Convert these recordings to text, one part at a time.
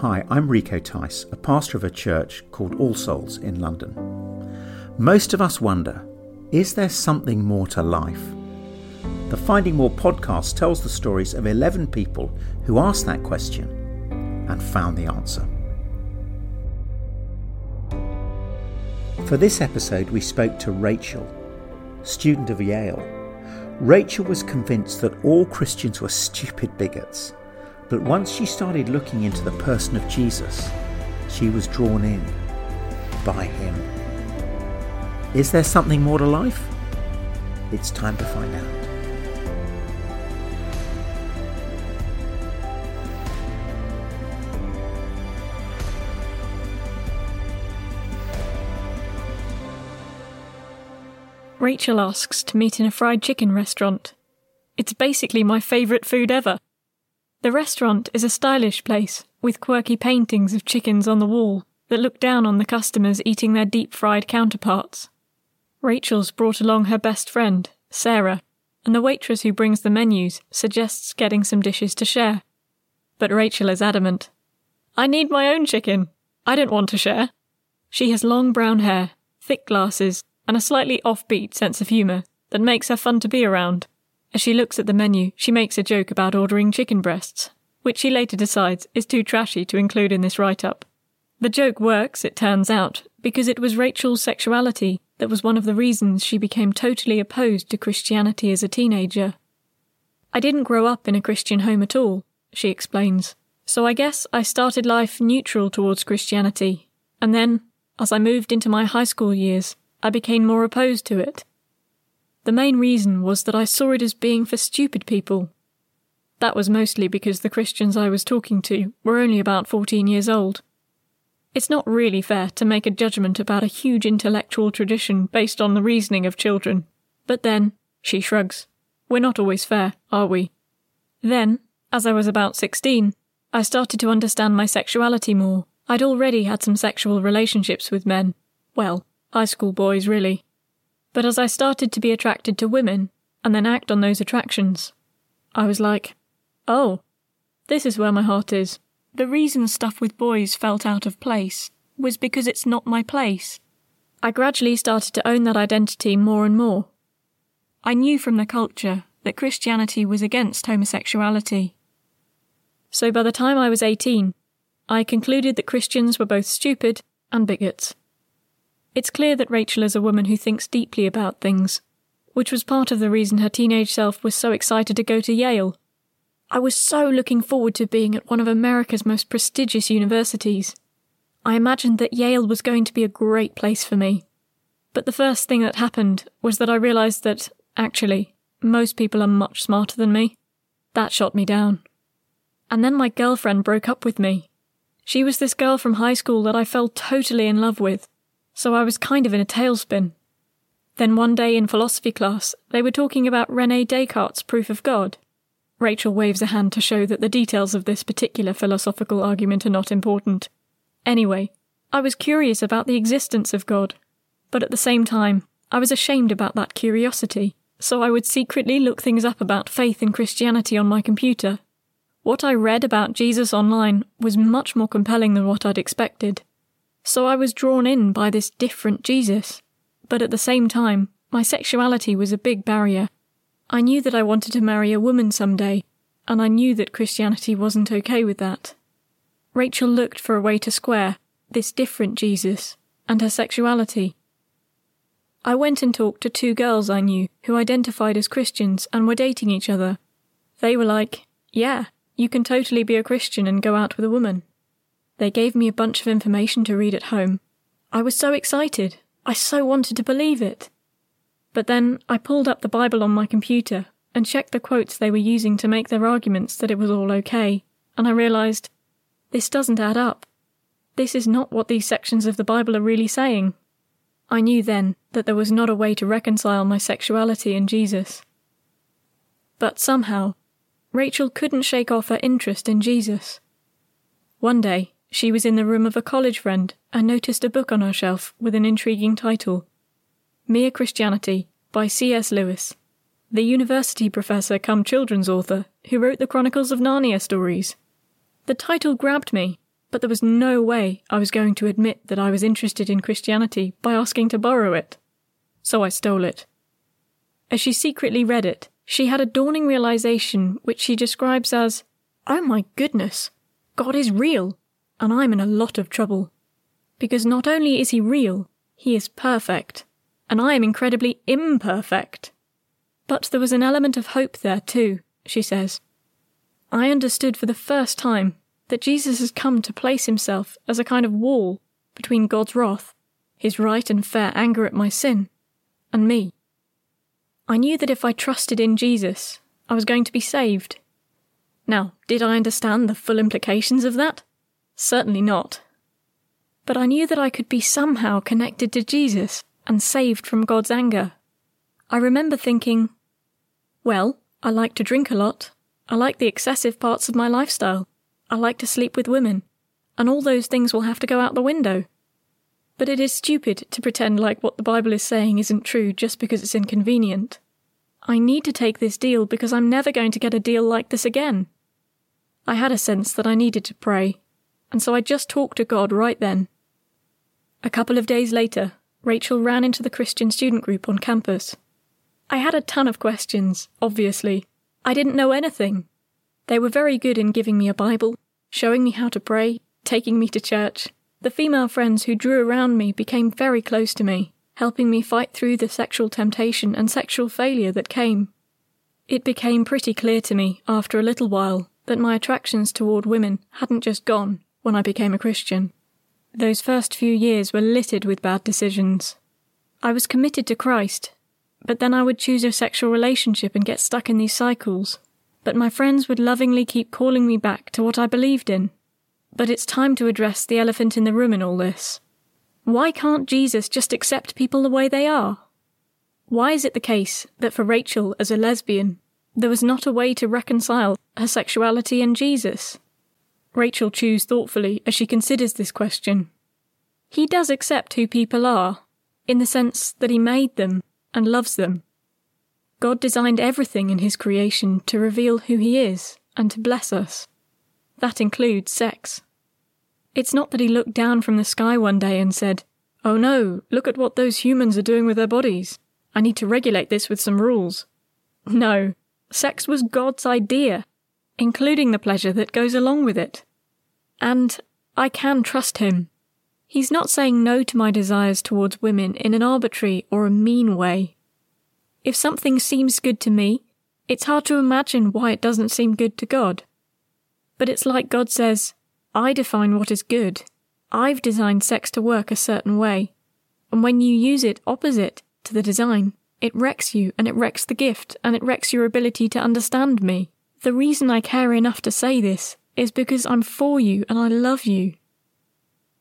Hi, I'm Rico Tice, a pastor of a church called All Souls in London. Most of us wonder is there something more to life? The Finding More podcast tells the stories of 11 people who asked that question and found the answer. For this episode, we spoke to Rachel, student of Yale. Rachel was convinced that all Christians were stupid bigots but once she started looking into the person of Jesus, she was drawn in by him. Is there something more to life? It's time to find out. Rachel asks to meet in a fried chicken restaurant. It's basically my favourite food ever. The restaurant is a stylish place with quirky paintings of chickens on the wall that look down on the customers eating their deep fried counterparts. Rachel's brought along her best friend, Sarah, and the waitress who brings the menus suggests getting some dishes to share. But Rachel is adamant. I need my own chicken. I don't want to share. She has long brown hair, thick glasses, and a slightly offbeat sense of humour that makes her fun to be around. As she looks at the menu, she makes a joke about ordering chicken breasts, which she later decides is too trashy to include in this write up. The joke works, it turns out, because it was Rachel's sexuality that was one of the reasons she became totally opposed to Christianity as a teenager. I didn't grow up in a Christian home at all, she explains, so I guess I started life neutral towards Christianity, and then, as I moved into my high school years, I became more opposed to it. The main reason was that I saw it as being for stupid people. That was mostly because the Christians I was talking to were only about 14 years old. It's not really fair to make a judgment about a huge intellectual tradition based on the reasoning of children. But then, she shrugs, we're not always fair, are we? Then, as I was about 16, I started to understand my sexuality more. I'd already had some sexual relationships with men. Well, high school boys, really. But as I started to be attracted to women, and then act on those attractions, I was like, oh, this is where my heart is. The reason stuff with boys felt out of place was because it's not my place. I gradually started to own that identity more and more. I knew from the culture that Christianity was against homosexuality. So by the time I was 18, I concluded that Christians were both stupid and bigots. It's clear that Rachel is a woman who thinks deeply about things, which was part of the reason her teenage self was so excited to go to Yale. I was so looking forward to being at one of America's most prestigious universities. I imagined that Yale was going to be a great place for me. But the first thing that happened was that I realised that, actually, most people are much smarter than me. That shot me down. And then my girlfriend broke up with me. She was this girl from high school that I fell totally in love with so I was kind of in a tailspin. Then one day in philosophy class, they were talking about Rene Descartes' proof of God. Rachel waves a hand to show that the details of this particular philosophical argument are not important. Anyway, I was curious about the existence of God, but at the same time, I was ashamed about that curiosity, so I would secretly look things up about faith and Christianity on my computer. What I read about Jesus online was much more compelling than what I'd expected. So I was drawn in by this different Jesus. But at the same time, my sexuality was a big barrier. I knew that I wanted to marry a woman someday, and I knew that Christianity wasn't okay with that. Rachel looked for a way to square this different Jesus and her sexuality. I went and talked to two girls I knew who identified as Christians and were dating each other. They were like, Yeah, you can totally be a Christian and go out with a woman. They gave me a bunch of information to read at home. I was so excited. I so wanted to believe it. But then I pulled up the Bible on my computer and checked the quotes they were using to make their arguments that it was all okay, and I realized this doesn't add up. This is not what these sections of the Bible are really saying. I knew then that there was not a way to reconcile my sexuality and Jesus. But somehow, Rachel couldn't shake off her interest in Jesus. One day, she was in the room of a college friend and noticed a book on her shelf with an intriguing title Mere Christianity by C.S. Lewis, the university professor come children's author who wrote the Chronicles of Narnia stories. The title grabbed me, but there was no way I was going to admit that I was interested in Christianity by asking to borrow it. So I stole it. As she secretly read it, she had a dawning realization which she describes as, Oh my goodness, God is real, and I'm in a lot of trouble. Because not only is he real, he is perfect, and I am incredibly imperfect. But there was an element of hope there too, she says. I understood for the first time that Jesus has come to place himself as a kind of wall between God's wrath, his right and fair anger at my sin, and me. I knew that if I trusted in Jesus, I was going to be saved. Now, did I understand the full implications of that? Certainly not. But I knew that I could be somehow connected to Jesus and saved from God's anger. I remember thinking, well, I like to drink a lot. I like the excessive parts of my lifestyle. I like to sleep with women. And all those things will have to go out the window. But it is stupid to pretend like what the Bible is saying isn't true just because it's inconvenient. I need to take this deal because I'm never going to get a deal like this again. I had a sense that I needed to pray, and so I just talked to God right then. A couple of days later, Rachel ran into the Christian student group on campus. I had a ton of questions, obviously. I didn't know anything. They were very good in giving me a Bible, showing me how to pray, taking me to church, the female friends who drew around me became very close to me, helping me fight through the sexual temptation and sexual failure that came. It became pretty clear to me, after a little while, that my attractions toward women hadn't just gone when I became a Christian. Those first few years were littered with bad decisions. I was committed to Christ, but then I would choose a sexual relationship and get stuck in these cycles. But my friends would lovingly keep calling me back to what I believed in. But it's time to address the elephant in the room in all this. Why can't Jesus just accept people the way they are? Why is it the case that for Rachel as a lesbian, there was not a way to reconcile her sexuality and Jesus? Rachel chews thoughtfully as she considers this question. He does accept who people are, in the sense that he made them and loves them. God designed everything in his creation to reveal who he is and to bless us. That includes sex. It's not that he looked down from the sky one day and said, Oh no, look at what those humans are doing with their bodies. I need to regulate this with some rules. No, sex was God's idea, including the pleasure that goes along with it. And I can trust him. He's not saying no to my desires towards women in an arbitrary or a mean way. If something seems good to me, it's hard to imagine why it doesn't seem good to God. But it's like God says, I define what is good. I've designed sex to work a certain way. And when you use it opposite to the design, it wrecks you and it wrecks the gift and it wrecks your ability to understand me. The reason I care enough to say this is because I'm for you and I love you.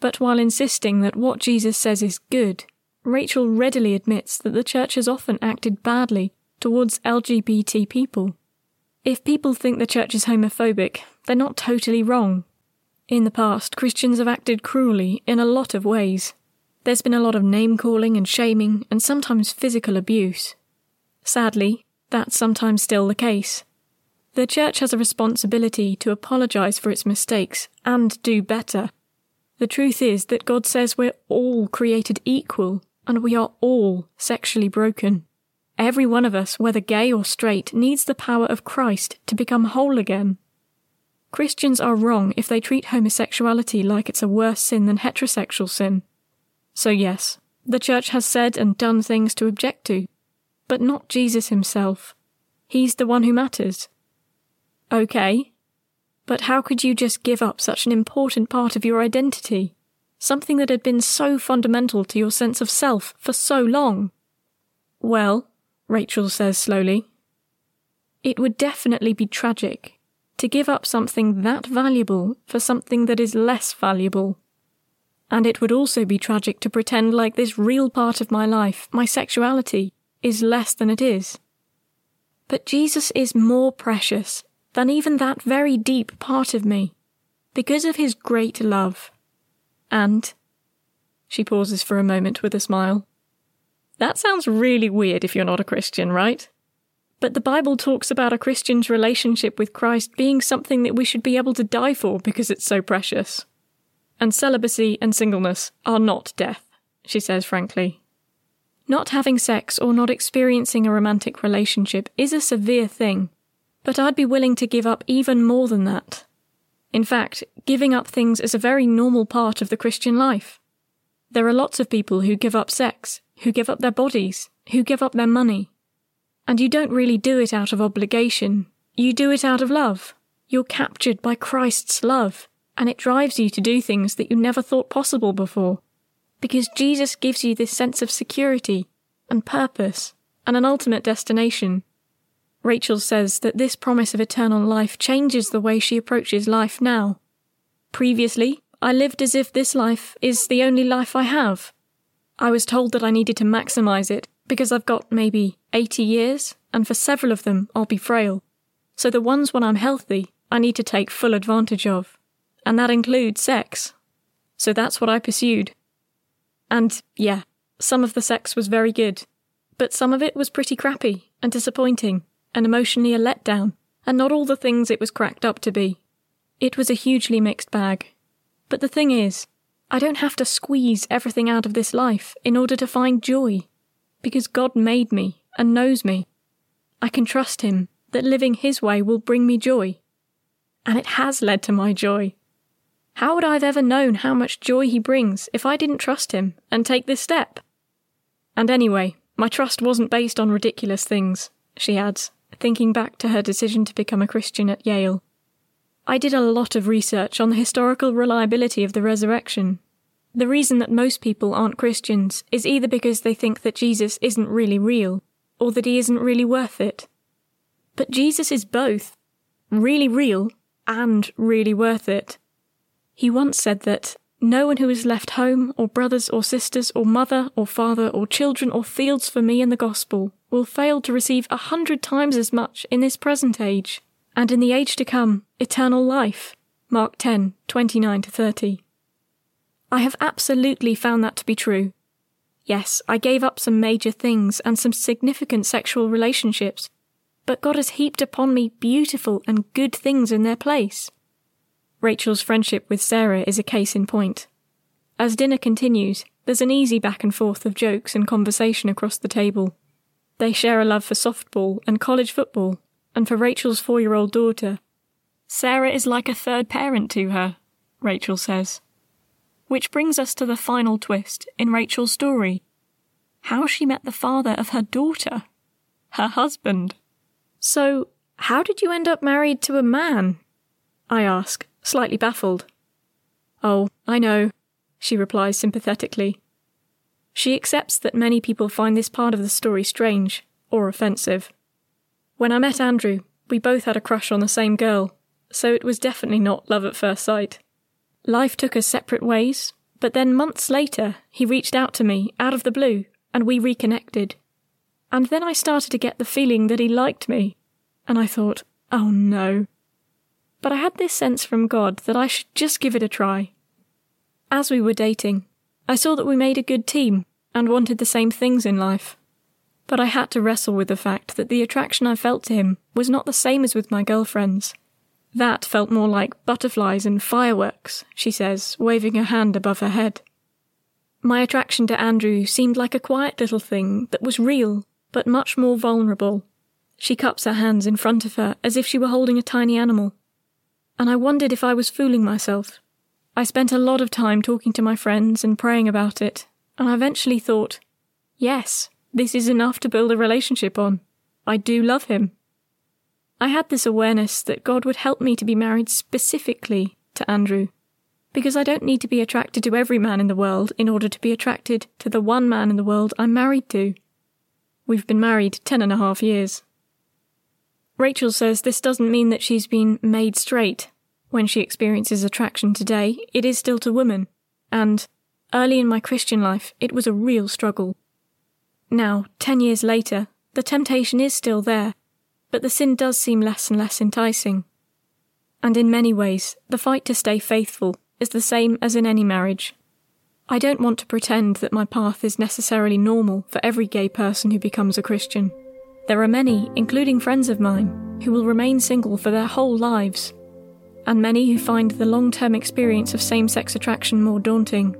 But while insisting that what Jesus says is good, Rachel readily admits that the church has often acted badly towards LGBT people. If people think the church is homophobic, they're not totally wrong. In the past, Christians have acted cruelly in a lot of ways. There's been a lot of name calling and shaming, and sometimes physical abuse. Sadly, that's sometimes still the case. The Church has a responsibility to apologise for its mistakes and do better. The truth is that God says we're all created equal, and we are all sexually broken. Every one of us, whether gay or straight, needs the power of Christ to become whole again. Christians are wrong if they treat homosexuality like it's a worse sin than heterosexual sin. So, yes, the Church has said and done things to object to, but not Jesus himself. He's the one who matters. Okay, but how could you just give up such an important part of your identity? Something that had been so fundamental to your sense of self for so long? Well, Rachel says slowly, it would definitely be tragic to give up something that valuable for something that is less valuable. And it would also be tragic to pretend like this real part of my life, my sexuality, is less than it is. But Jesus is more precious than even that very deep part of me, because of his great love. And, she pauses for a moment with a smile. That sounds really weird if you're not a Christian, right? But the Bible talks about a Christian's relationship with Christ being something that we should be able to die for because it's so precious. and celibacy and singleness are not death, she says frankly. Not having sex or not experiencing a romantic relationship is a severe thing, but I'd be willing to give up even more than that. In fact, giving up things is a very normal part of the Christian life. There are lots of people who give up sex, who give up their bodies, who give up their money. And you don't really do it out of obligation, you do it out of love. You're captured by Christ's love, and it drives you to do things that you never thought possible before. Because Jesus gives you this sense of security and purpose and an ultimate destination. Rachel says that this promise of eternal life changes the way she approaches life now. Previously, I lived as if this life is the only life I have. I was told that I needed to maximize it because I've got maybe 80 years, and for several of them I'll be frail. So the ones when I'm healthy, I need to take full advantage of. And that includes sex. So that's what I pursued. And yeah, some of the sex was very good, but some of it was pretty crappy and disappointing and emotionally a letdown, and not all the things it was cracked up to be. It was a hugely mixed bag. But the thing is, I don't have to squeeze everything out of this life in order to find joy, because God made me and knows me. I can trust Him that living His way will bring me joy. And it has led to my joy. How would I have ever known how much joy He brings if I didn't trust Him and take this step? And anyway, my trust wasn't based on ridiculous things, she adds, thinking back to her decision to become a Christian at Yale. I did a lot of research on the historical reliability of the resurrection. The reason that most people aren't Christians is either because they think that Jesus isn't really real, or that he isn't really worth it. But Jesus is both really real and really worth it. He once said that no one who has left home, or brothers, or sisters, or mother, or father, or children, or fields for me in the gospel will fail to receive a hundred times as much in this present age and in the age to come, eternal life. Mark 10, 29 to 30. I have absolutely found that to be true. Yes, I gave up some major things and some significant sexual relationships, but God has heaped upon me beautiful and good things in their place. Rachel's friendship with Sarah is a case in point. As dinner continues, there's an easy back and forth of jokes and conversation across the table. They share a love for softball and college football, and for Rachel's four year old daughter. Sarah is like a third parent to her, Rachel says. Which brings us to the final twist in Rachel's story how she met the father of her daughter, her husband. So, how did you end up married to a man? I ask, slightly baffled. Oh, I know, she replies sympathetically. She accepts that many people find this part of the story strange or offensive. When I met Andrew, we both had a crush on the same girl, so it was definitely not love at first sight. Life took us separate ways, but then months later, he reached out to me out of the blue, and we reconnected. And then I started to get the feeling that he liked me, and I thought, oh no. But I had this sense from God that I should just give it a try. As we were dating, I saw that we made a good team and wanted the same things in life but I had to wrestle with the fact that the attraction I felt to him was not the same as with my girlfriends. That felt more like butterflies and fireworks, she says, waving her hand above her head. My attraction to Andrew seemed like a quiet little thing that was real, but much more vulnerable. She cups her hands in front of her as if she were holding a tiny animal. And I wondered if I was fooling myself. I spent a lot of time talking to my friends and praying about it, and I eventually thought, yes, this is enough to build a relationship on. I do love him. I had this awareness that God would help me to be married specifically to Andrew, because I don't need to be attracted to every man in the world in order to be attracted to the one man in the world I'm married to. We've been married ten and a half years. Rachel says this doesn't mean that she's been made straight. When she experiences attraction today, it is still to women, and early in my Christian life, it was a real struggle. Now, ten years later, the temptation is still there, but the sin does seem less and less enticing. And in many ways, the fight to stay faithful is the same as in any marriage. I don't want to pretend that my path is necessarily normal for every gay person who becomes a Christian. There are many, including friends of mine, who will remain single for their whole lives. and many who find the long term experience of same sex attraction more daunting.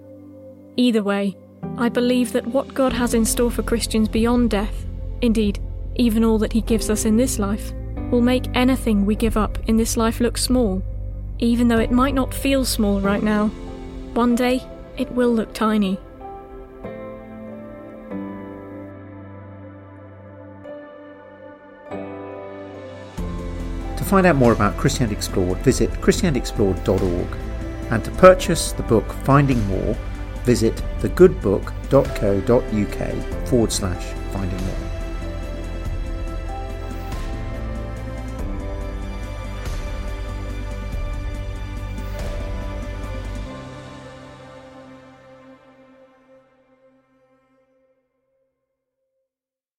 Either way, I believe that what God has in store for Christians beyond death, indeed, even all that He gives us in this life, will make anything we give up in this life look small, even though it might not feel small right now. One day, it will look tiny. Find out more about Christianity Explored, visit christianityexplored.org. And to purchase the book Finding More, visit thegoodbook.co.uk forward slash finding more.